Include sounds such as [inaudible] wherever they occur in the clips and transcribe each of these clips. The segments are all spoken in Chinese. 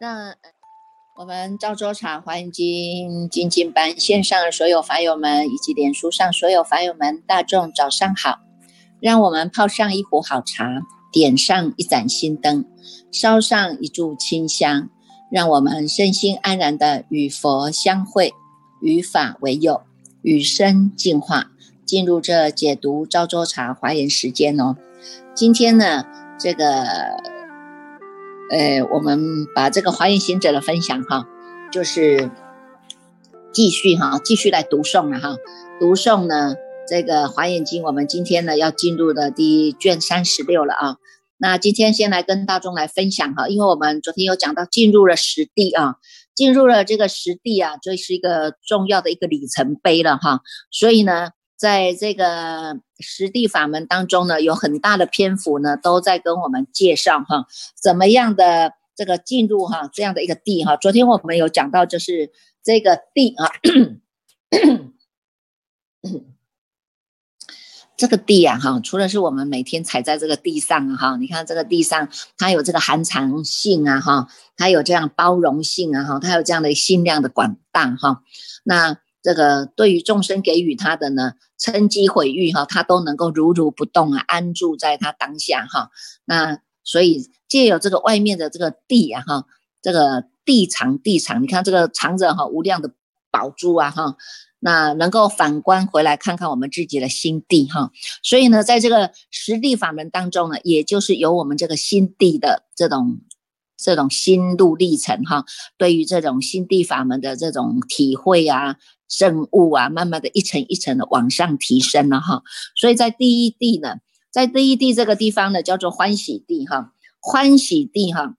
那我们赵州茶华严经精进班线上所有法友们，以及脸书上所有法友们，大众早上好！让我们泡上一壶好茶，点上一盏心灯，烧上一炷清香，让我们身心安然的与佛相会，与法为友，与生进化，进入这解读赵州茶华严时间哦。今天呢，这个。呃，我们把这个华严行者的分享哈，就是继续哈，继续来读诵了哈。读诵呢，这个华严经，我们今天呢要进入的第卷三十六了啊。那今天先来跟大众来分享哈，因为我们昨天有讲到进入了实地啊，进入了这个实地啊，这是一个重要的一个里程碑了哈。所以呢。在这个实地法门当中呢，有很大的篇幅呢，都在跟我们介绍哈，怎么样的这个进入哈这样的一个地哈。昨天我们有讲到，就是这个地啊，[coughs] 这个地啊哈，除了是我们每天踩在这个地上哈，你看这个地上它有这个含藏性啊哈，它有这样包容性啊哈，它有这样的心量的广大哈，那。这个对于众生给予他的呢，称机毁誉哈，他都能够如如不动啊，安住在他当下哈。那所以借有这个外面的这个地啊哈，这个地藏地藏，你看这个藏着哈无量的宝珠啊哈，那能够反观回来看看我们自己的心地哈。所以呢，在这个实地法门当中呢，也就是有我们这个心地的这种这种心路历程哈，对于这种心地法门的这种体会啊。圣物啊，慢慢的一层一层的往上提升了哈，所以在第一地呢，在第一地这个地方呢，叫做欢喜地哈，欢喜地哈，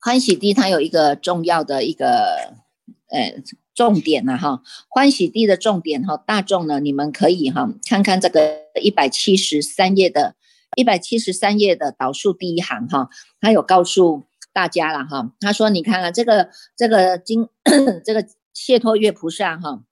欢喜地它有一个重要的一个呃重点呢哈，欢喜地的重点哈，大众呢你们可以哈看看这个一百七十三页的，一百七十三页的导数第一行哈，他有告诉大家了哈，他说你看看这个这个金这个。[clears throat] 谢托月菩萨哈，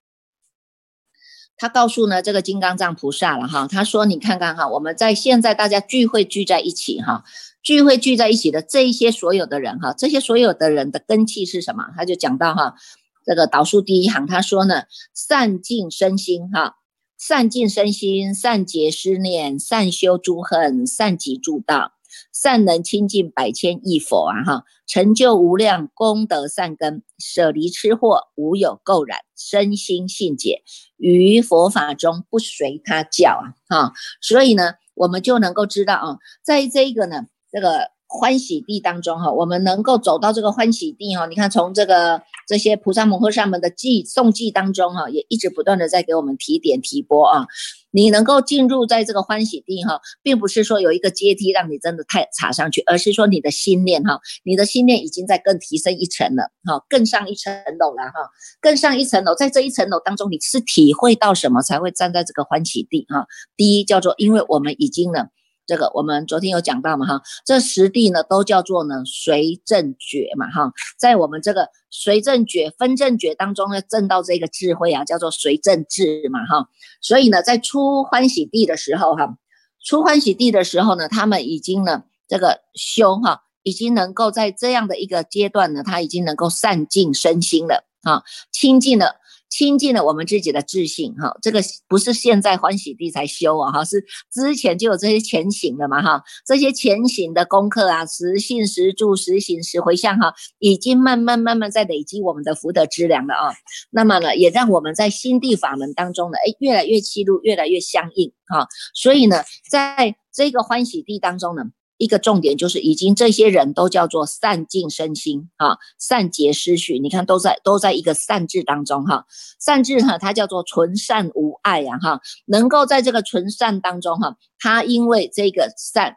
他告诉呢这个金刚藏菩萨了哈，他说你看看哈，我们在现在大家聚会聚在一起哈，聚会聚在一起的这一些所有的人哈，这些所有的人的根气是什么？他就讲到哈，这个导数第一行他说呢，善尽身心哈，善尽身心，善解思念，善修诸恨，善己助道。善能亲近百千亿佛啊哈，成就无量功德善根，舍离吃货，无有垢染，身心信解，于佛法中不随他教啊哈，所以呢，我们就能够知道啊，在这个呢，这个。欢喜地当中哈，我们能够走到这个欢喜地哈，你看从这个这些菩萨摩诃萨们的记诵记当中哈，也一直不断的在给我们提点提拨啊。你能够进入在这个欢喜地哈，并不是说有一个阶梯让你真的太爬上去，而是说你的心念哈，你的心念已经在更提升一层了哈，更上一层楼了哈，更上一层楼，在这一层楼当中，你是体会到什么才会站在这个欢喜地哈？第一叫做，因为我们已经呢。这个我们昨天有讲到嘛哈，这十地呢都叫做呢随正觉嘛哈，在我们这个随正觉分正觉当中呢，证到这个智慧啊，叫做随正智嘛哈，所以呢，在出欢喜地的时候哈，出欢喜地的时候呢，他们已经呢这个修哈，已经能够在这样的一个阶段呢，他已经能够散尽身心了啊，清净了。亲近了我们自己的自信，哈，这个不是现在欢喜地才修啊，哈，是之前就有这些前行的嘛，哈，这些前行的功课啊，实信实住实行实回向，哈，已经慢慢慢慢在累积我们的福德资粮了啊。那么呢，也让我们在心地法门当中呢，哎，越来越契入，越来越相应，哈。所以呢，在这个欢喜地当中呢。一个重点就是，已经这些人都叫做善尽身心啊，善结思绪。你看，都在都在一个善字当中哈。善字哈，它叫做纯善无爱呀哈。能够在这个纯善当中哈，它因为这个善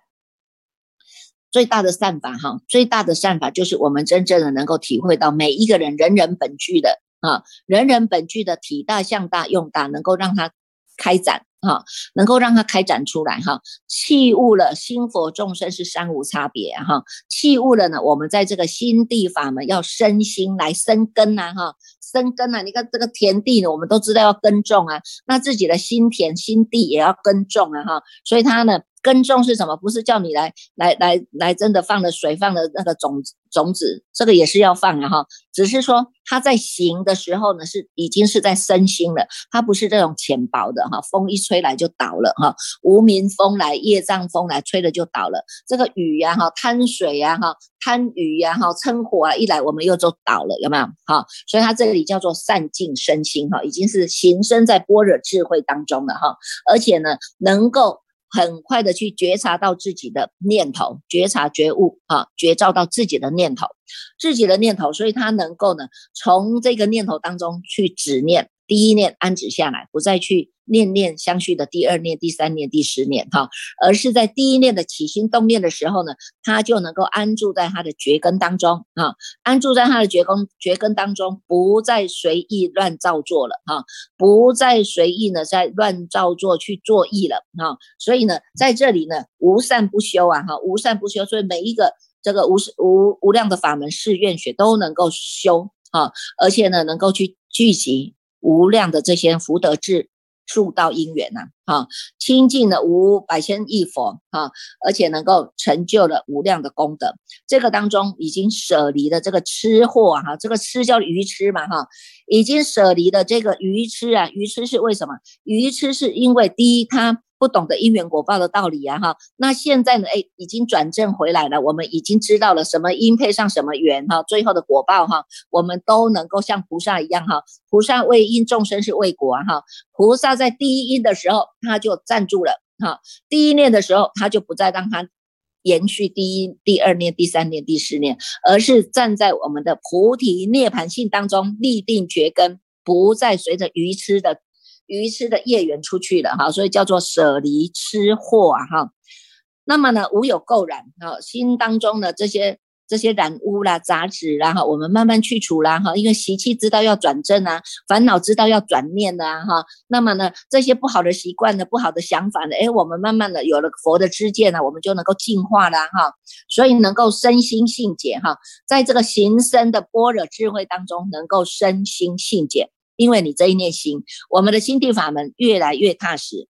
最大的善法哈，最大的善法就是我们真正的能够体会到每一个人人人本具的啊，人人本具的体大、相大、用大，能够让它开展。哈，能够让它开展出来哈。器物了，心佛众生是三无差别哈。器物了呢，我们在这个心地法门要生心来生根呐哈，生根呐。你看这个田地呢，我们都知道要耕种啊，那自己的心田心地也要耕种啊哈。所以它呢。耕种是什么？不是叫你来来来来，真的放了水，放了那个种子种子，这个也是要放的哈。只是说它在行的时候呢，是已经是在身心了，它不是这种浅薄的哈。风一吹来就倒了哈，无名风来，业障风来，吹了就倒了。这个雨呀哈，贪水呀哈，贪雨呀哈，嗔火啊一来，我们又就倒了，有没有？哈，所以它这里叫做善尽身心哈，已经是行身在般若智慧当中了哈，而且呢，能够。很快的去觉察到自己的念头，觉察觉悟啊，觉照到自己的念头，自己的念头，所以他能够呢，从这个念头当中去止念。第一念安止下来，不再去念念相续的第二念、第三念、第十念哈，而是在第一念的起心动念的时候呢，他就能够安住在他的觉根当中啊，安住在他的觉根觉根当中，不再随意乱造作了哈，不再随意呢在乱造作去作意了哈，所以呢，在这里呢，无善不修啊哈，无善不修，所以每一个这个无无无量的法门誓愿学都能够修哈，而且呢，能够去聚集。无量的这些福德智数道因缘呐，哈，清净了无百千亿佛哈，而且能够成就了无量的功德。这个当中已经舍离了这个吃货，哈，这个吃叫愚痴嘛，哈，已经舍离了这个愚痴啊，愚痴是为什么？愚痴是因为第一他。不懂得因缘果报的道理啊，哈，那现在呢，哎，已经转正回来了，我们已经知道了什么因配上什么缘，哈，最后的果报，哈，我们都能够像菩萨一样，哈，菩萨为因，众生是为果，哈，菩萨在第一因的时候，他就站住了，哈，第一念的时候，他就不再让他延续第一、第二念、第三念、第四念，而是站在我们的菩提涅盘性当中立定觉根，不再随着愚痴的。愚痴的业缘出去了哈，所以叫做舍离吃货啊哈。那么呢，无有垢染哈，心当中的这些这些染污啦、杂质啦哈，我们慢慢去除啦哈。因为习气知道要转正啊，烦恼知道要转念的哈。那么呢，这些不好的习惯的、不好的想法呢，哎，我们慢慢的有了佛的知见呢，我们就能够净化了哈。所以能够身心性解哈，在这个行深的般若智慧当中，能够身心性解。因为你这一念心，我们的心地法门越来越踏实，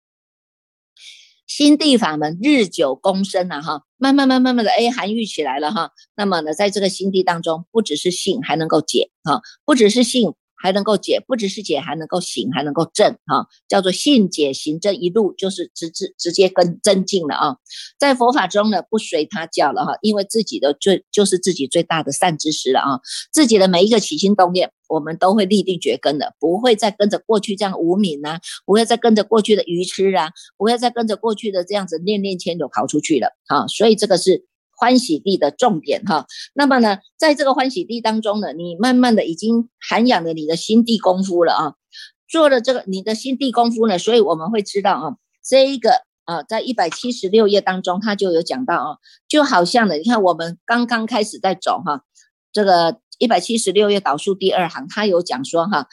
心地法门日久功深了哈，慢慢慢慢慢的哎含育起来了哈。那么呢，在这个心地当中，不只是性，还能够解哈，不只是性。还能够解，不只是解，还能够行，还能够正，哈，叫做信解行正一路，就是直直直接跟增进了啊。在佛法中呢，不随他教了哈，因为自己的最就是自己最大的善知识了啊。自己的每一个起心动念，我们都会立定觉根的，不会再跟着过去这样无名啊，不会再跟着过去的愚痴啊，不会再跟着过去的这样子念念牵就跑出去了啊。所以这个是。欢喜地的重点哈，那么呢，在这个欢喜地当中呢，你慢慢的已经涵养了你的心地功夫了啊，做了这个你的心地功夫呢，所以我们会知道啊，这一个啊，在一百七十六页当中，他就有讲到啊，就好像呢，你看我们刚刚开始在走哈，这个一百七十六页导数第二行，他有讲说哈。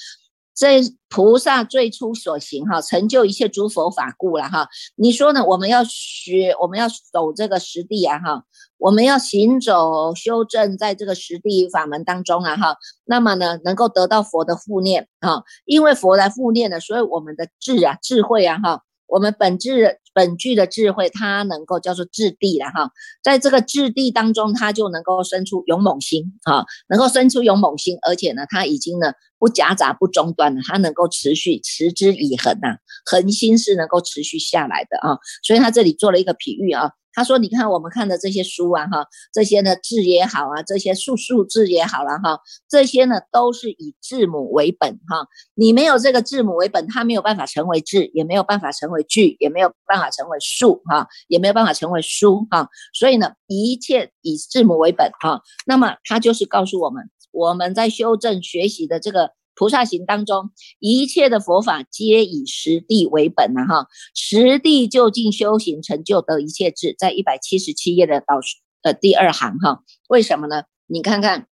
这菩萨最初所行哈，成就一切诸佛法故了哈。你说呢？我们要学，我们要走这个实地啊哈。我们要行走修正在这个实地法门当中啊哈。那么呢，能够得到佛的护念啊，因为佛来护念的，所以我们的智啊、智慧啊哈，我们本质本具的智慧，它能够叫做质地了哈。在这个质地当中，它就能够生出勇猛心哈，能够生出勇猛心，而且呢，它已经呢。不夹杂不中断了，它能够持续持之以恒呐，恒心是能够持续下来的啊，所以它这里做了一个比喻啊，他说你看我们看的这些书啊哈，这些呢字也好啊，这些数数字也好了哈，这些呢都是以字母为本哈，你没有这个字母为本，它没有办法成为字，也没有办法成为句，也没有办法成为数哈，也没有办法成为书哈，所以呢一切以字母为本哈，那么他就是告诉我们。我们在修正学习的这个菩萨行当中，一切的佛法皆以实地为本呐，哈，实地就近修行成就得一切智，在一百七十七页的导呃第二行哈，为什么呢？你看看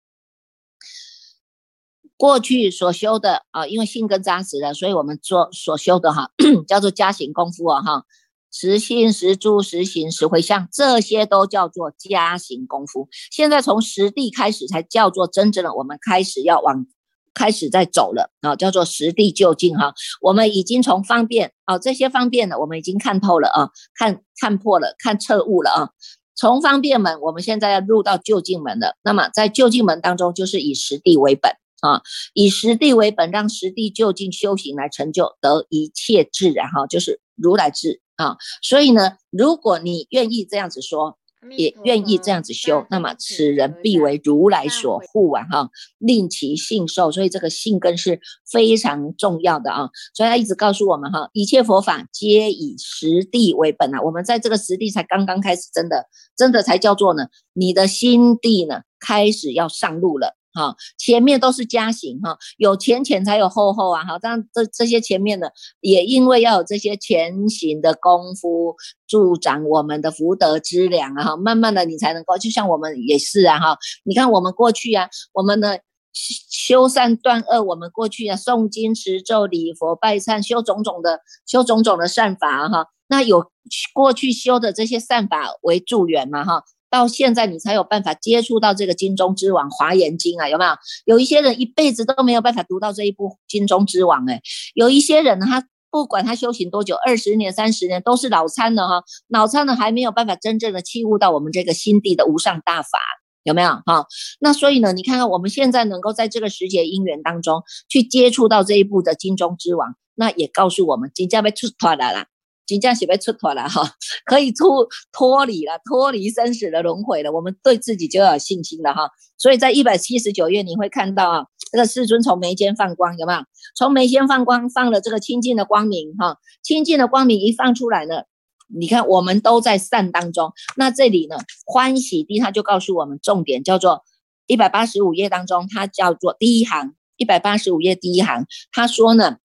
过去所修的啊，因为性根扎实了，所以我们做所修的哈，[coughs] 叫做加行功夫啊哈，实心、实住、实行、实回向，这些都叫做加行功夫。现在从实地开始，才叫做真正的我们开始要往开始在走了啊，叫做实地就近哈。我们已经从方便啊这些方便呢，我们已经看透了啊，看看破了，看彻悟了啊。从方便门，我们现在要入到就近门了。那么在就近门当中，就是以实地为本。啊，以实地为本，让实地就近修行来成就得一切自然哈，就是如来智啊。所以呢，如果你愿意这样子说，也愿意这样子修，那么此人必为如来所护啊哈，令其信受。所以这个信根是非常重要的啊。所以他一直告诉我们哈，一切佛法皆以实地为本啊。我们在这个实地才刚刚开始，真的真的才叫做呢，你的心地呢开始要上路了。哈，前面都是加行哈，有前前才有后后啊，哈，这样这这些前面的也因为要有这些前行的功夫助长我们的福德资粮啊，哈，慢慢的你才能够，就像我们也是啊，哈，你看我们过去啊，我们的修善断恶，我们过去啊诵经持咒礼佛拜忏修种种的修种种的善法哈，那有过去修的这些善法为助缘嘛哈。到现在你才有办法接触到这个金钟之王《华严经》啊，有没有？有一些人一辈子都没有办法读到这一部《金钟之王》哎，有一些人呢，他不管他修行多久，二十年、三十年，都是脑残的哈，脑残的还没有办法真正的契悟到我们这个心地的无上大法，有没有？哈，那所以呢，你看看我们现在能够在这个时节因缘当中去接触到这一部的《金钟之王》，那也告诉我们，即将被出团来了。金将喜被出脱了哈，[laughs] 可以出脱离了，脱离生死的轮回了。我们对自己就有信心了哈。所以在一百七十九页你会看到啊，这个世尊从眉间放光，有没有？从眉间放光，放了这个清净的光明哈。清净的光明一放出来呢，你看我们都在善当中。那这里呢，欢喜地他就告诉我们重点，叫做一百八十五页当中，它叫做第一行，一百八十五页第一行，他说呢。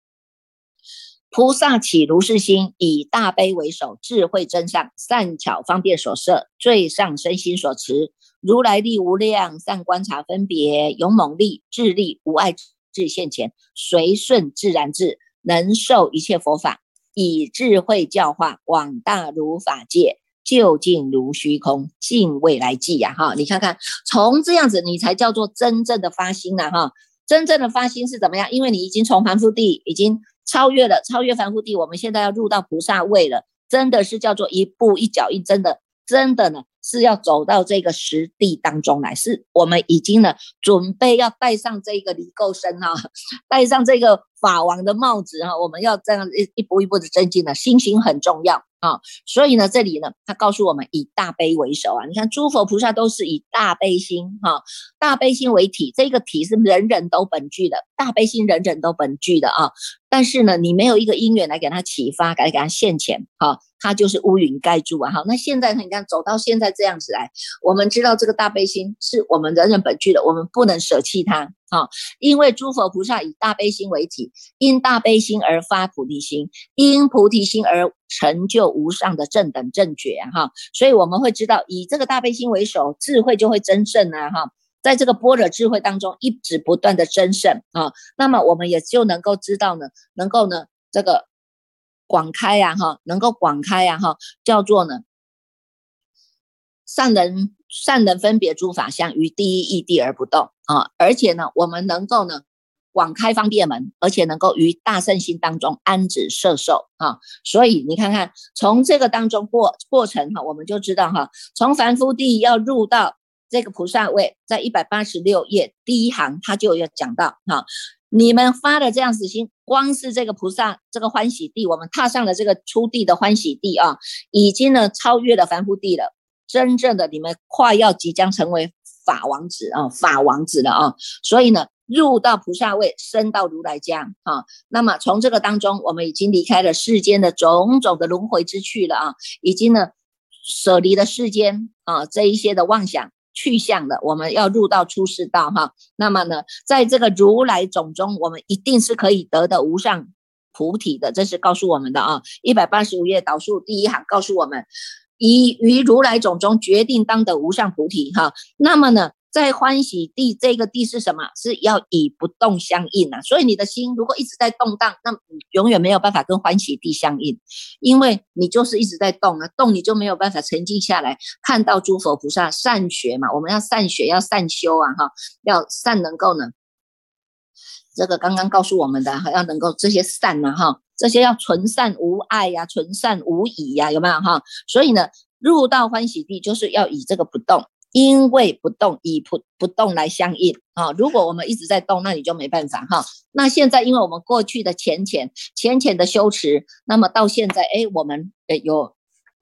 菩萨起如是心，以大悲为首，智慧真相，善巧方便所摄，最上身心所持。如来力无量，善观察分别，勇猛力、智力无碍智现前，随顺自然智，能受一切佛法，以智慧教化广大如法界，究竟如虚空，尽未来际呀！哈，你看看，从这样子，你才叫做真正的发心了哈。真正的发心是怎么样？因为你已经从凡夫地已经。超越了，超越凡夫地，我们现在要入到菩萨位了，真的是叫做一步一脚印，真的，真的呢是要走到这个实地当中来，是我们已经呢准备要带上这个离垢身啊，[laughs] 带上这个法王的帽子哈，我们要这样一一步一步的增进了，心行很重要。啊，所以呢，这里呢，他告诉我们以大悲为首啊。你看，诸佛菩萨都是以大悲心哈，大悲心为体，这个体是人人都本具的，大悲心人人都本具的啊。但是呢，你没有一个因缘来给他启发，来给他现前，哈，他就是乌云盖住啊。哈，那现在你看走到现在这样子来，我们知道这个大悲心是我们人人本具的，我们不能舍弃它。啊，因为诸佛菩萨以大悲心为体，因大悲心而发菩提心，因菩提心而成就无上的正等正觉哈。所以我们会知道，以这个大悲心为首，智慧就会增盛啊哈。在这个般若智慧当中，一直不断的增盛啊，那么我们也就能够知道呢，能够呢这个广开呀哈，能够广开呀哈，叫做呢善人。善能分别诸法相于第一义地而不动啊，而且呢，我们能够呢广开方便门，而且能够于大圣心当中安止摄受啊。所以你看看，从这个当中过过程哈，我们就知道哈，从凡夫地要入到这个菩萨位，在一百八十六页第一行，他就要讲到哈，你们发的这样子心，光是这个菩萨这个欢喜地，我们踏上了这个初地的欢喜地啊，已经呢超越了凡夫地了。真正的你们快要即将成为法王子啊，法王子了啊！所以呢，入到菩萨位，升到如来家啊。那么从这个当中，我们已经离开了世间的种种的轮回之趣了啊，已经呢舍离了世间啊这一些的妄想去向了。我们要入到出世道哈。那么呢，在这个如来种中，我们一定是可以得的无上菩提的。这是告诉我们的啊，一百八十五页导数第一行告诉我们。以于如来种中决定当得无上菩提哈，那么呢，在欢喜地这个地是什么？是要以不动相应啊。所以你的心如果一直在动荡，那你永远没有办法跟欢喜地相应，因为你就是一直在动啊，动你就没有办法沉静下来，看到诸佛菩萨善学嘛。我们要善学，要善修啊，哈，要善能够呢。这个刚刚告诉我们的，要能够这些善呢，哈，这些要纯善无爱呀，纯善无疑呀，有没有哈？所以呢，入到欢喜地就是要以这个不动，因为不动以不不动来相应啊。如果我们一直在动，那你就没办法哈。那现在因为我们过去的浅浅浅浅的修持，那么到现在，哎，我们诶有。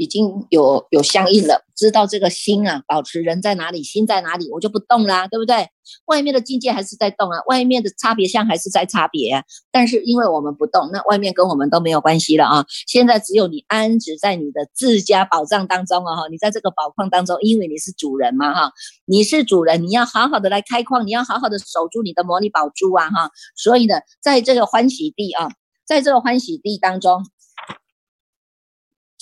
已经有有相应了，知道这个心啊，保持人在哪里，心在哪里，我就不动啦，对不对？外面的境界还是在动啊，外面的差别相还是在差别。但是因为我们不动，那外面跟我们都没有关系了啊。现在只有你安置在你的自家宝藏当中啊，哈，你在这个宝矿当中，因为你是主人嘛，哈，你是主人，你要好好的来开矿，你要好好的守住你的魔力宝珠啊，哈。所以呢，在这个欢喜地啊，在这个欢喜地当中。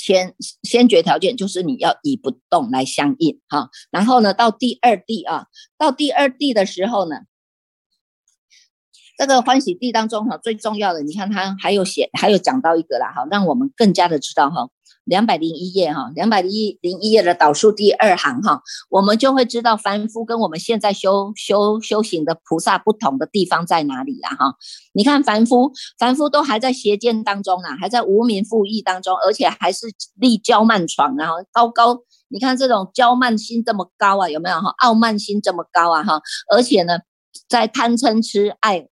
先先决条件就是你要以不动来相应哈，然后呢，到第二地啊，到第二地的时候呢，这个欢喜地当中哈，最重要的，你看他还有写，还有讲到一个啦哈，让我们更加的知道哈。两百零一页哈，两百零一零一页的导数第二行哈，我们就会知道凡夫跟我们现在修修修行的菩萨不同的地方在哪里了哈。你看凡夫，凡夫都还在邪见当中啊，还在无名负义当中，而且还是立骄慢床，然后高高，你看这种骄慢心这么高啊，有没有哈？傲慢心这么高啊哈？而且呢，在贪嗔痴爱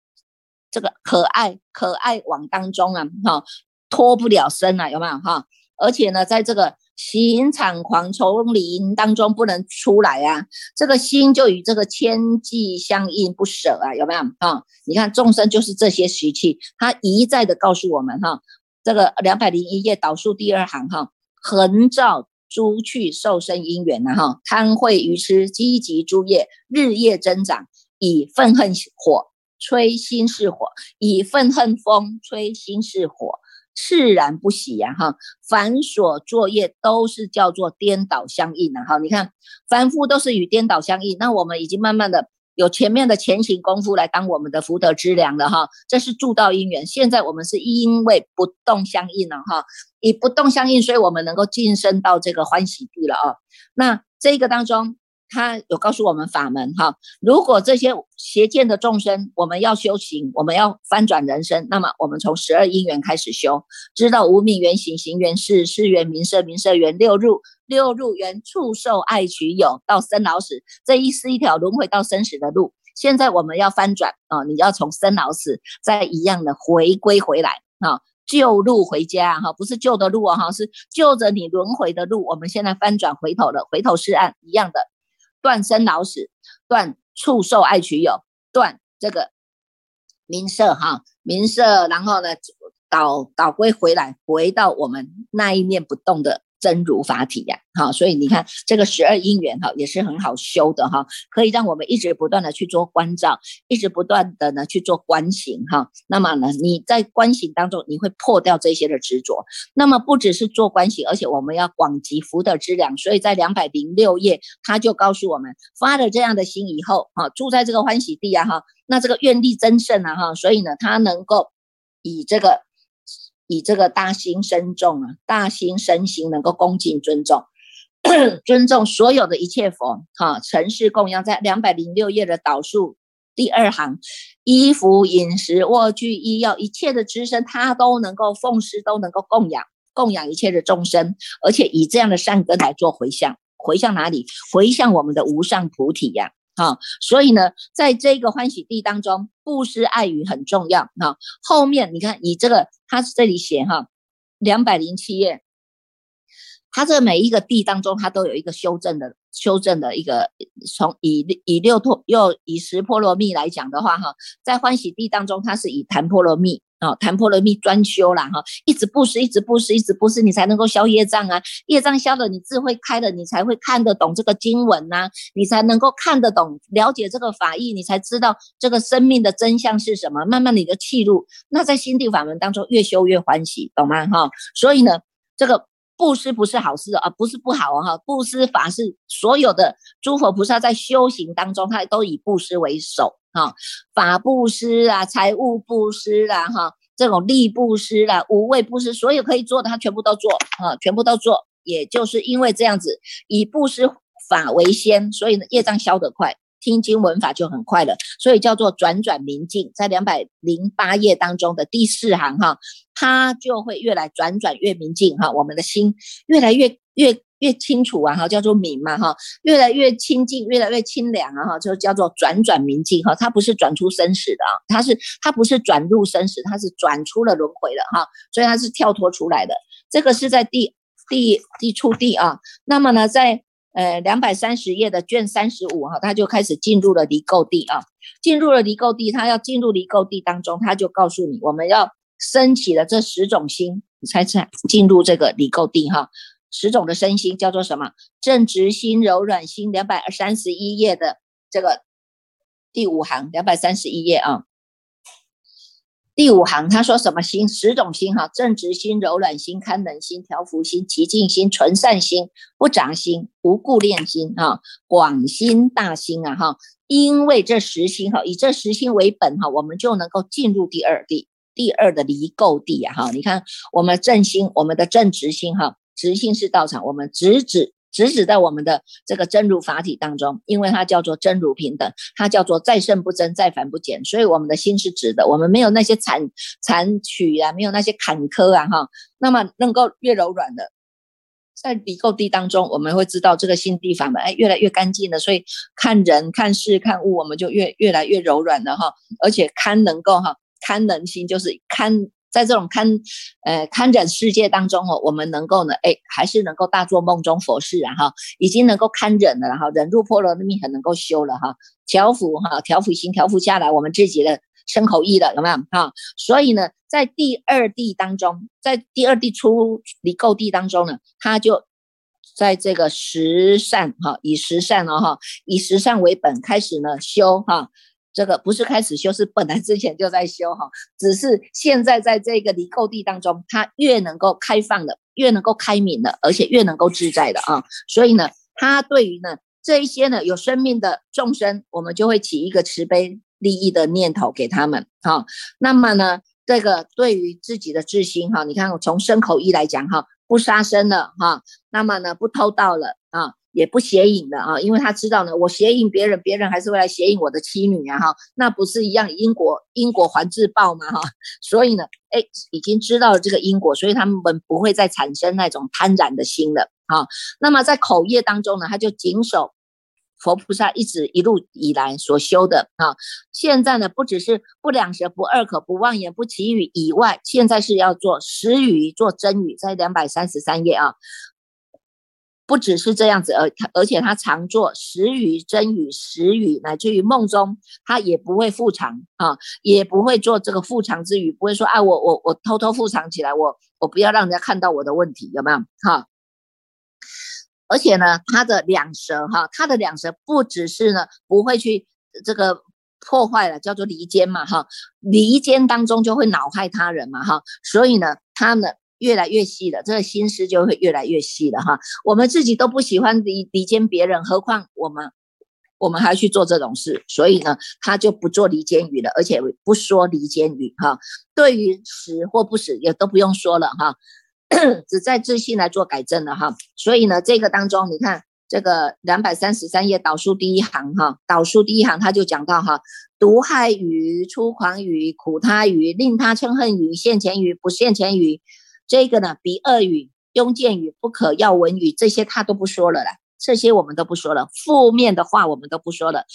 这个可爱可爱网当中啊哈，脱不了身啊，有没有哈？而且呢，在这个刑场狂丛林当中不能出来啊，这个心就与这个千计相应不舍啊，有没有啊？你看众生就是这些习气，他一再的告诉我们哈，这个两百零一页导数第二行哈，横照诸去受生因缘呐哈，贪恚愚痴积极诸业日夜增长，以愤恨火吹心是火，以愤恨风吹心是火。自然不喜呀，哈，凡所作业都是叫做颠倒相应的，哈，你看凡夫都是与颠倒相应，那我们已经慢慢的有前面的前行功夫来当我们的福德之粮了，哈，这是助道因缘。现在我们是因为不动相应了，哈，以不动相应，所以我们能够晋升到这个欢喜地了啊。那这个当中。他有告诉我们法门哈，如果这些邪见的众生，我们要修行，我们要翻转人生，那么我们从十二因缘开始修，知道无名缘行，行缘事，事缘名色，名色缘六入，六入缘触受爱取有，到生老死，这一是一条轮回到生死的路。现在我们要翻转啊，你要从生老死再一样的回归回来啊，旧路回家哈，不是旧的路啊哈，是就着你轮回的路，我们现在翻转回头了，回头是岸一样的。断生老死，断触受爱取有，断这个名色哈名色，然后呢导导归回来，回到我们那一念不动的。真如法体呀，好，所以你看这个十二因缘哈，也是很好修的哈，可以让我们一直不断的去做关照，一直不断的呢去做观行哈。那么呢，你在观行当中，你会破掉这些的执着。那么不只是做观行，而且我们要广积福德之量。所以在两百零六页，他就告诉我们，发了这样的心以后，哈，住在这个欢喜地啊，哈，那这个愿力增盛啊，哈，所以呢，他能够以这个。以这个大心深重啊，大心身心能够恭敬尊重，[clears throat] 尊重所有的一切佛哈，尘世供养在两百零六页的导数第二行，衣服、饮食、卧具、医药，一切的知身，他都能够奉施，都能够供养，供养一切的众生，而且以这样的善根来做回向，回向哪里？回向我们的无上菩提呀。好，所以呢，在这个欢喜地当中，布施爱语很重要。哈，后面你看，以这个他这里写哈，两百零七页，他这每一个地当中，他都有一个修正的修正的一个，从以以六陀又以十波罗蜜来讲的话，哈，在欢喜地当中，它是以檀波罗蜜。哦，谈破了密专修啦，哈，一直布施，一直布施，一直布施，你才能够消业障啊。业障消了，你智慧开了，你才会看得懂这个经文呐，你才能够看得懂，了解这个法义，你才知道这个生命的真相是什么。慢慢你的气入，那在心地法门当中越修越欢喜，懂吗？哈，所以呢，这个布施不是好事啊，不是不好啊哈。布施法是所有的诸佛菩萨在修行当中，他都以布施为首哈。法布施啊，财物布施啦哈，这种力布施啦，无畏布施，所有可以做的，他全部都做啊，全部都做。也就是因为这样子，以布施法为先，所以呢，业障消得快。听经闻法就很快了，所以叫做转转明镜，在两百零八页当中的第四行哈，它就会越来转转越明镜哈，我们的心越来越越越清楚啊哈，叫做明嘛哈，越来越清净，越来越清凉啊哈，就叫做转转明镜哈，它不是转出生死的啊，它是它不是转入生死，它是转出了轮回了哈，所以它是跳脱出来的，这个是在第第第处地啊，那么呢在。呃，两百三十页的卷三十五哈，他就开始进入了离垢地啊，进入了离垢地，他要进入离垢地当中，他就告诉你，我们要升起了这十种心，你猜猜进入这个离垢地哈。十种的身心叫做什么？正直心、柔软心。两百三十一页的这个第五行，两百三十一页啊。第五行，他说什么心？十种心哈，正直心、柔软心、堪能心、调伏心、极静心、纯善心、不杂心、无故恋心哈，广心大心啊哈。因为这十心哈，以这十心为本哈，我们就能够进入第二地，第二的离垢地啊哈。你看我们正心，我们的正直心哈，直心是道场，我们直指。直指在我们的这个真如法体当中，因为它叫做真如平等，它叫做再胜不增，再凡不减，所以我们的心是直的，我们没有那些残残曲啊，没有那些坎坷啊，哈，那么能够越柔软的，在离垢地当中，我们会知道这个心地法门，哎，越来越干净了，所以看人看事看物，我们就越越来越柔软了哈，而且堪能够哈，堪能心就是堪。在这种看，呃，看忍世界当中哦，我们能够呢，哎，还是能够大做梦中佛事啊，哈，已经能够看忍了，哈，忍入破罗蜜很能够修了，哈，调伏哈，调伏心，调伏下来我们自己的身口意了，有没有？哈，所以呢，在第二地当中，在第二地出离垢地当中呢，他就在这个十善哈，以十善哦哈，以十善为本开始呢修哈。这个不是开始修，是本来之前就在修哈，只是现在在这个离垢地当中，它越能够开放的，越能够开明的，而且越能够自在的啊。所以呢，他对于呢这一些呢有生命的众生，我们就会起一个慈悲利益的念头给他们哈。那么呢，这个对于自己的自心哈，你看我从身口意来讲哈，不杀生了哈，那么呢不偷盗了啊。也不邪淫的啊，因为他知道呢，我邪淫别人，别人还是会来邪淫我的妻女啊，哈，那不是一样因果因果还自报吗？哈，所以呢，哎，已经知道了这个因果，所以他们不会再产生那种贪婪的心了，哈。那么在口业当中呢，他就谨守佛菩萨一直一路以来所修的啊。现在呢，不只是不两舌、不二口、不妄言、不绮语以外，现在是要做实语、做真语，在两百三十三页啊。不只是这样子，而他而且他常做时语、真语、时语，乃至于梦中他也不会复藏啊，也不会做这个复藏之语，不会说啊，我我我偷偷复藏起来，我我不要让人家看到我的问题，有没有？哈，而且呢，他的两舌哈，他的两舌不只是呢不会去这个破坏了，叫做离间嘛哈，离间当中就会恼害他人嘛哈，所以呢，他呢。越来越细了，这个心思就会越来越细了哈。我们自己都不喜欢离离间别人，何况我们，我们还去做这种事，所以呢，他就不做离间语了，而且不说离间语哈。对于死或不死也都不用说了哈，只在自信来做改正了哈。所以呢，这个当中你看这个两百三十三页导数第一行哈，导数第一行他就讲到哈，毒害语、粗狂语、苦他语、令他嗔恨语、现前语、不现前语。这个呢，比恶语、庸见语、不可要闻语这些他都不说了啦，这些我们都不说了，负面的话我们都不说了，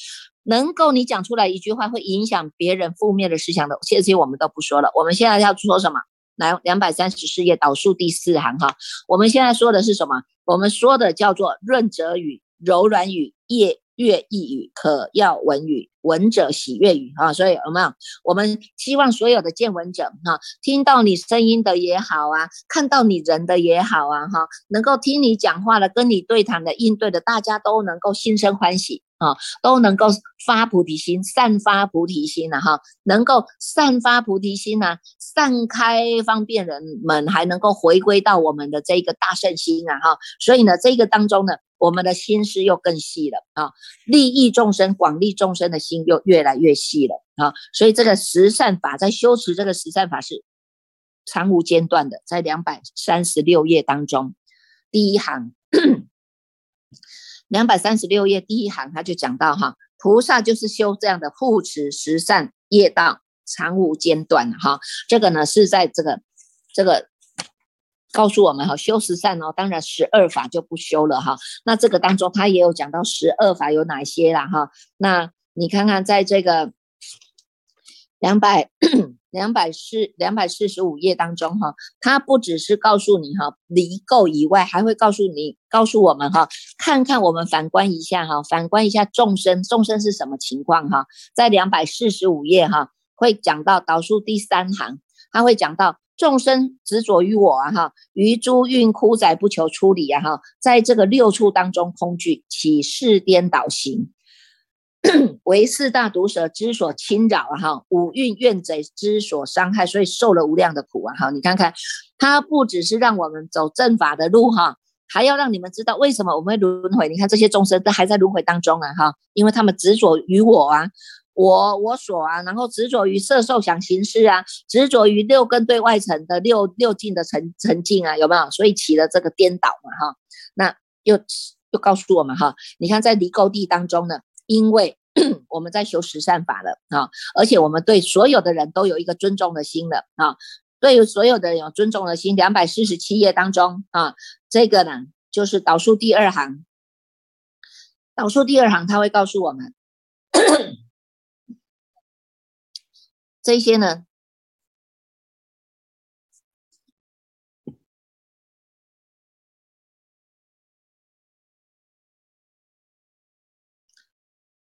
能够你讲出来一句话会影响别人负面的思想的，这些我们都不说了。我们现在要说什么？来，两百三十四页导数第四行哈，我们现在说的是什么？我们说的叫做润泽语、柔软语、业。悦意语可要闻语，闻者喜悦语啊，所以有没有？我们希望所有的见闻者哈，听到你声音的也好啊，看到你人的也好啊哈，能够听你讲话的、跟你对谈的、应对的，大家都能够心生欢喜啊，都能够发菩提心，散发菩提心了哈，能够散发菩提心啊，散开方便人们，还能够回归到我们的这个大圣心啊哈，所以呢，这个当中呢，我们的心思又更细了啊，利益众生、广利众生的心又越来越细了啊，所以这个十善法在修持这个十善法是长无间断的，在两百三十六页当中，第一行。两百三十六页第一行，他就讲到哈，菩萨就是修这样的护持十善业道，常无间断哈。这个呢是在这个这个告诉我们哈，修十善哦，当然十二法就不修了哈。那这个当中他也有讲到十二法有哪些啦哈。那你看看在这个两百。两百四两百四十五页当中哈，它不只是告诉你哈离垢以外，还会告诉你告诉我们哈，看看我们反观一下哈，反观一下众生，众生是什么情况哈？在两百四十五页哈，会讲到导数第三行，他会讲到众生执着于我啊哈，于诸运枯载不求出离啊哈，在这个六处当中空惧起事颠倒行。[clears throat] 为四大毒蛇之所侵扰啊哈，五蕴怨贼之所伤害，所以受了无量的苦啊哈。你看看，他不只是让我们走正法的路哈，还要让你们知道为什么我们会轮回。你看这些众生都还在轮回当中啊哈，因为他们执着于我啊，我我所啊，然后执着于色受想行识啊，执着于六根对外层的六六境的沉沉静啊，有没有？所以起了这个颠倒嘛哈。那又又告诉我们哈，你看在离垢地当中呢。因为 [clears throat] 我们在修十善法了啊，而且我们对所有的人都有一个尊重的心了啊，对所有的人有尊重的心。两百四十七页当中啊，这个呢就是导数第二行，导数第二行他会告诉我们 [coughs] 这些呢。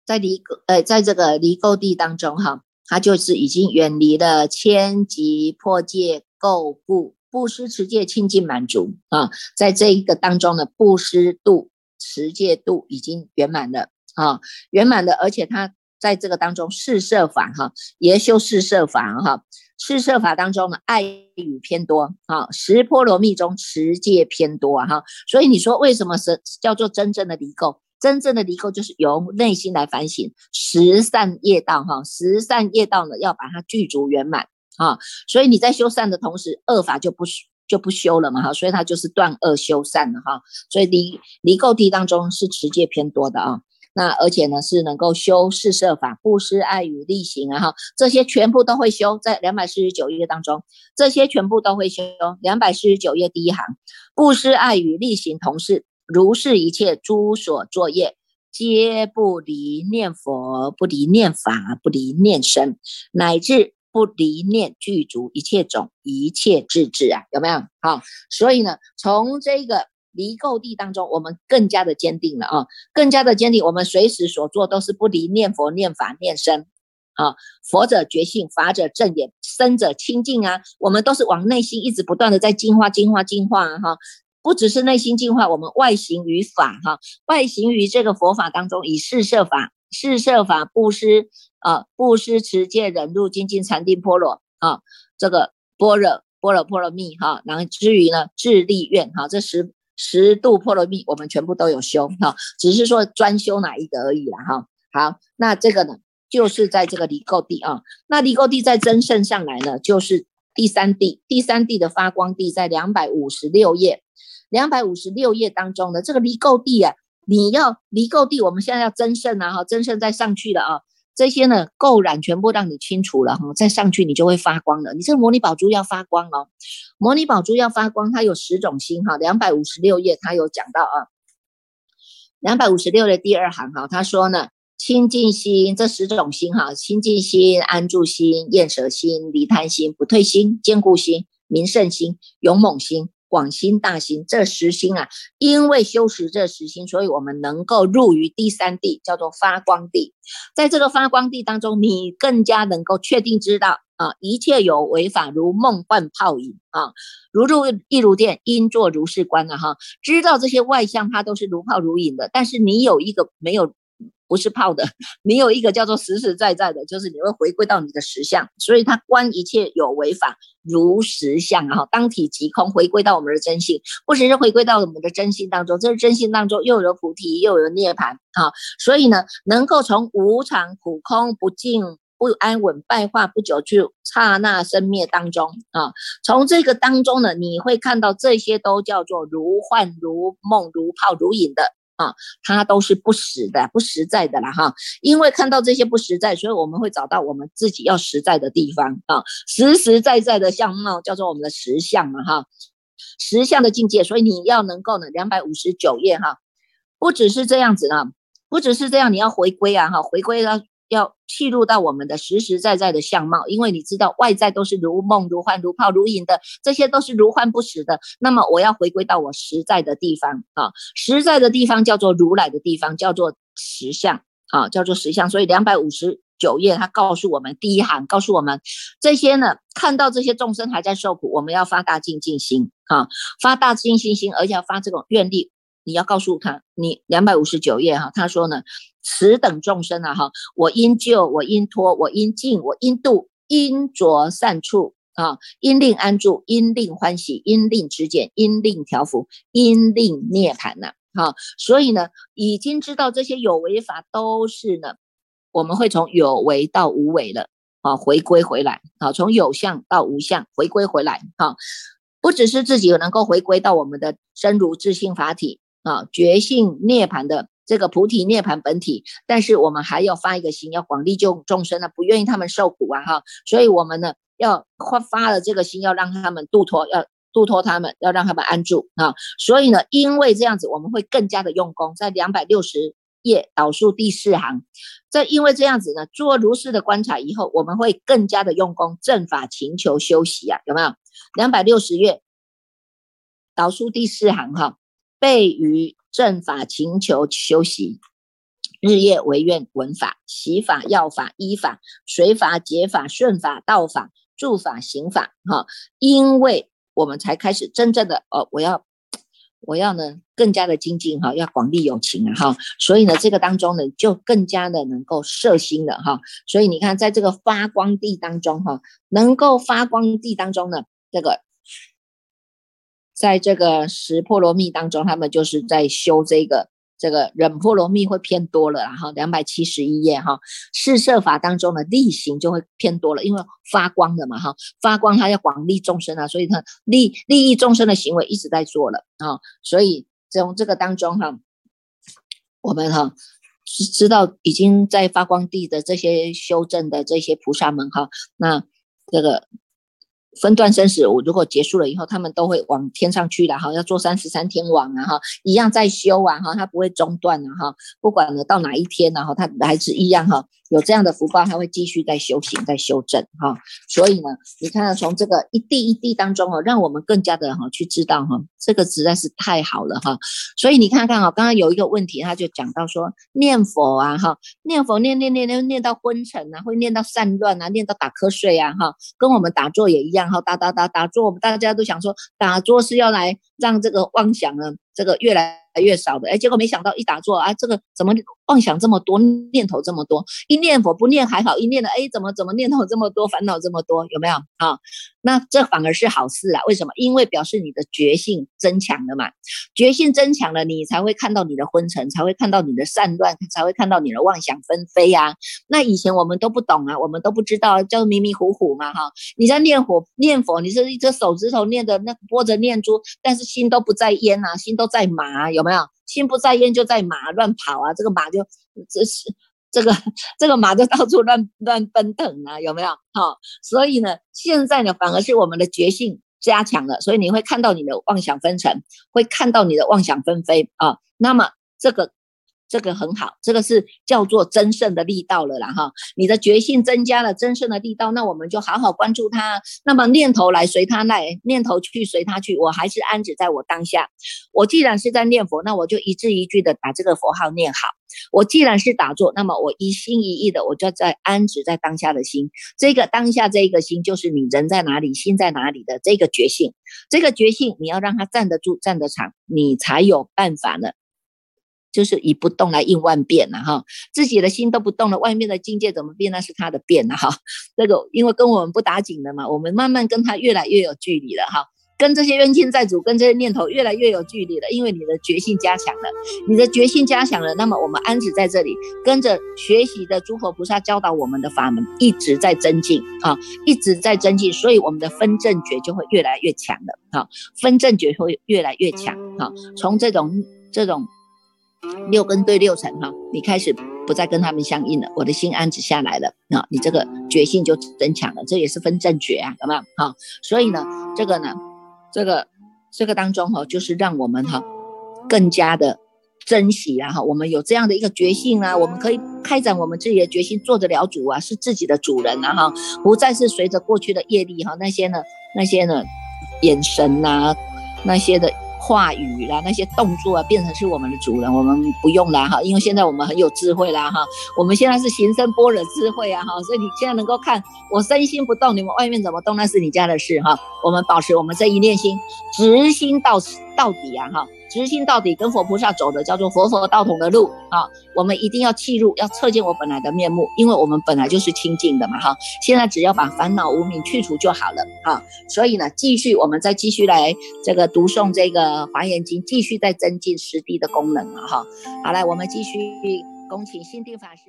在离垢呃，在这个离垢地当中哈，他就是已经远离了千级破戒垢布布施持戒清净满足啊，在这一个当中呢，布施度持戒度已经圆满了啊，圆满的，而且他在这个当中四摄法哈，也修四摄法哈，四摄法当中呢，爱语偏多啊，十波罗蜜中持戒偏多哈，所以你说为什么是叫做真正的离垢？真正的离垢就是由内心来反省十善业道哈，十善业道呢要把它具足圆满啊，所以你在修善的同时，恶法就不就不修了嘛哈，所以它就是断恶修善的哈，所以离离垢地当中是持戒偏多的啊，那而且呢是能够修四摄法、布施、爱语、力行啊哈，这些全部都会修，在两百四十九页当中，这些全部都会修，两百四十九页第一行，布施、爱语、力行同是。如是一切诸所作业，皆不离念佛，不离念法，不离念身，乃至不离念具足一切种一切智智啊，有没有？好，所以呢，从这个离垢地当中，我们更加的坚定了啊，更加的坚定，我们随时所做都是不离念佛、念法、念身啊。佛者觉性，法者正眼，身者清净啊。我们都是往内心一直不断的在净化、净化、净化哈。不只是内心净化，我们外形于法哈，外形于这个佛法当中，以四摄法、四摄法布施啊，布施持戒忍辱精进禅定波罗啊，这个般若般若波罗蜜哈，然后至于呢智力愿哈，这十十度波罗蜜我们全部都有修哈，只是说专修哪一个而已啦哈。好，那这个呢就是在这个离垢地啊，那离垢地在真圣上来呢，就是第三地，第三地的发光地在两百五十六页。两百五十六页当中的这个离垢地啊，你要离垢地，我们现在要增胜啊，哈，增胜再上去了啊，这些呢垢染全部让你清除了哈，再上去你就会发光了。你这个摩尼宝珠要发光哦，摩尼宝珠要发光，它有十种心哈，两百五十六页它有讲到啊，两百五十六的第二行哈，他说呢，清净心这十种心哈，清净心、安住心、厌舍心、离贪心、不退心、坚固心、明胜心、勇猛心。广心大心，这十心啊，因为修持这十心，所以我们能够入于第三地，叫做发光地。在这个发光地当中，你更加能够确定知道啊，一切有为法如梦幻泡影啊，如入一如电，应作如是观啊哈。知道这些外相它都是如泡如影的，但是你有一个没有不是泡的，[laughs] 你有一个叫做实实在在的，就是你会回归到你的实相，所以它观一切有为法如实相啊，当体即空，回归到我们的真性，不只是回归到我们的真心当中，这是真心当中又有菩提，又有涅槃啊，所以呢，能够从无常、苦、空、不净、不安稳、败化不久去刹那生灭当中啊，从这个当中呢，你会看到这些都叫做如幻、如梦、如泡、如影的。啊，它都是不实的、不实在的了哈。因为看到这些不实在，所以我们会找到我们自己要实在的地方啊，实实在在的相貌叫做我们的实相嘛哈，实相的境界。所以你要能够呢，两百五十九页哈，不只是这样子呢，不只是这样，你要回归啊哈，回归到。要记入到我们的实实在在的相貌，因为你知道外在都是如梦如幻、如泡如影的，这些都是如幻不实的。那么我要回归到我实在的地方啊，实在的地方叫做如来的地方，叫做实相啊，叫做实相。所以两百五十九页，他告诉我们第一行，告诉我们这些呢，看到这些众生还在受苦，我们要发大精进心啊，发大精进心，而且要发这种愿力。你要告诉他，你两百五十九页哈，他说呢，此等众生啊哈，我应救，我应托，我应尽，我应度，应着善处啊，应令安住，应令欢喜，应令知见，应令调伏，应令涅槃呐，哈，所以呢，已经知道这些有为法都是呢，我们会从有为到无为了，啊，回归回来，啊，从有相到无相，回归回来，哈，不只是自己能够回归到我们的真如自性法体。啊，觉性涅槃的这个菩提涅槃本体，但是我们还要发一个心，要广利救众生呢，不愿意他们受苦啊，哈，所以我们呢要发发了这个心，要让他们度脱，要度脱他们，要让他们安住啊，所以呢，因为这样子，我们会更加的用功，在两百六十页导数第四行，这因为这样子呢，做如是的观察以后，我们会更加的用功，正法勤求修习啊，有没有？两百六十页导数第四行哈。备于正法勤求修习，日夜唯愿闻法、习法、要法、依法、随法、解法、顺法、道法、助法、行法。哈，因为我们才开始真正的哦，我要我要呢更加的精进哈，要广利有情啊哈，所以呢这个当中呢就更加的能够摄心了哈。所以你看在这个发光地当中哈，能够发光地当中呢这个。在这个十波罗蜜当中，他们就是在修这个这个忍波罗蜜会偏多了，然后两百七十一页哈，四摄法当中的力行就会偏多了，因为发光的嘛哈，发光它要广利众生啊，所以它利利益众生的行为一直在做了啊，所以从这个当中哈，我们哈知道已经在发光地的这些修正的这些菩萨们哈，那这个。分段生死，我如果结束了以后，他们都会往天上去的哈，要做三十三天王啊哈，一样在修啊哈，他不会中断的哈，不管呢到哪一天然后他还是一样哈。有这样的福报，他会继续在修行，在修正哈。所以呢，你看从这个一地一地当中哦，让我们更加的哈去知道哈，这个实在是太好了哈。所以你看看啊，刚刚有一个问题，他就讲到说念佛啊哈，念佛念念念念念到昏沉啊，会念到散乱啊，念到打瞌睡啊哈，跟我们打坐也一样哈，打打打打坐，我们大家都想说打坐是要来让这个妄想呢，这个越来。越少的，哎，结果没想到一打坐啊，这个怎么妄想这么多，念头这么多？一念佛不念还好，一念的，哎，怎么怎么念头这么多，烦恼这么多？有没有啊？那这反而是好事啊？为什么？因为表示你的觉性增强了嘛，觉性增强了，你才会看到你的昏沉，才会看到你的散乱，才会看到你的妄想纷飞呀。那以前我们都不懂啊，我们都不知道，叫迷迷糊糊嘛，哈。你在念佛念佛，你是一只手指头念的那拨着念珠，但是心都不在焉呐，心都在麻，有。没有心不在焉，就在马乱跑啊！这个马就这是这个这个马就到处乱乱奔腾啊！有没有？好，所以呢，现在呢，反而是我们的觉性加强了，所以你会看到你的妄想纷呈，会看到你的妄想纷飞啊。那么这个。这个很好，这个是叫做增胜的力道了啦哈。你的觉性增加了，增胜的力道，那我们就好好关注它。那么念头来随它来，念头去随它去，我还是安止在我当下。我既然是在念佛，那我就一字一句的把这个佛号念好。我既然是打坐，那么我一心一意的，我就在安止在当下的心。这个当下这一个心，就是你人在哪里，心在哪里的这个觉性。这个觉性，你要让它站得住，站得长，你才有办法呢。就是以不动来应万变呐哈，自己的心都不动了，外面的境界怎么变？那是他的变呐哈。这个因为跟我们不打紧的嘛，我们慢慢跟他越来越有距离了哈。跟这些冤亲债主，跟这些念头越来越有距离了，因为你的决心加强了，你的决心加强了，那么我们安止在这里，跟着学习的诸佛菩萨教导我们的法门，一直在增进啊，一直在增进，所以我们的分正觉就会越来越强了啊，分正觉会越来越强啊，从这种这种六根对六尘哈，你开始不再跟他们相应了，我的心安止下来了啊，你这个决心就增强了，这也是分正觉啊，有没有？好，所以呢，这个呢。这个这个当中哈，就是让我们哈更加的珍惜啊哈，我们有这样的一个决心啊，我们可以开展我们自己的决心，做得了主啊，是自己的主人啊哈，不再是随着过去的业力哈那些呢那些呢眼神呐那些的。话语啦，那些动作啊，变成是我们的主人，我们不用啦哈，因为现在我们很有智慧啦哈，我们现在是行深般若智慧啊哈，所以你现在能够看我身心不动，你们外面怎么动那是你家的事哈，我们保持我们这一念心，直心到到底啊哈。直心到底，跟佛菩萨走的叫做佛佛道统的路啊！我们一定要记入，要测见我本来的面目，因为我们本来就是清净的嘛哈！现在只要把烦恼无明去除就好了啊！所以呢，继续我们再继续来这个读诵这个华严经，继续再增进实地的功能啊哈！好来，我们继续恭请心定法师。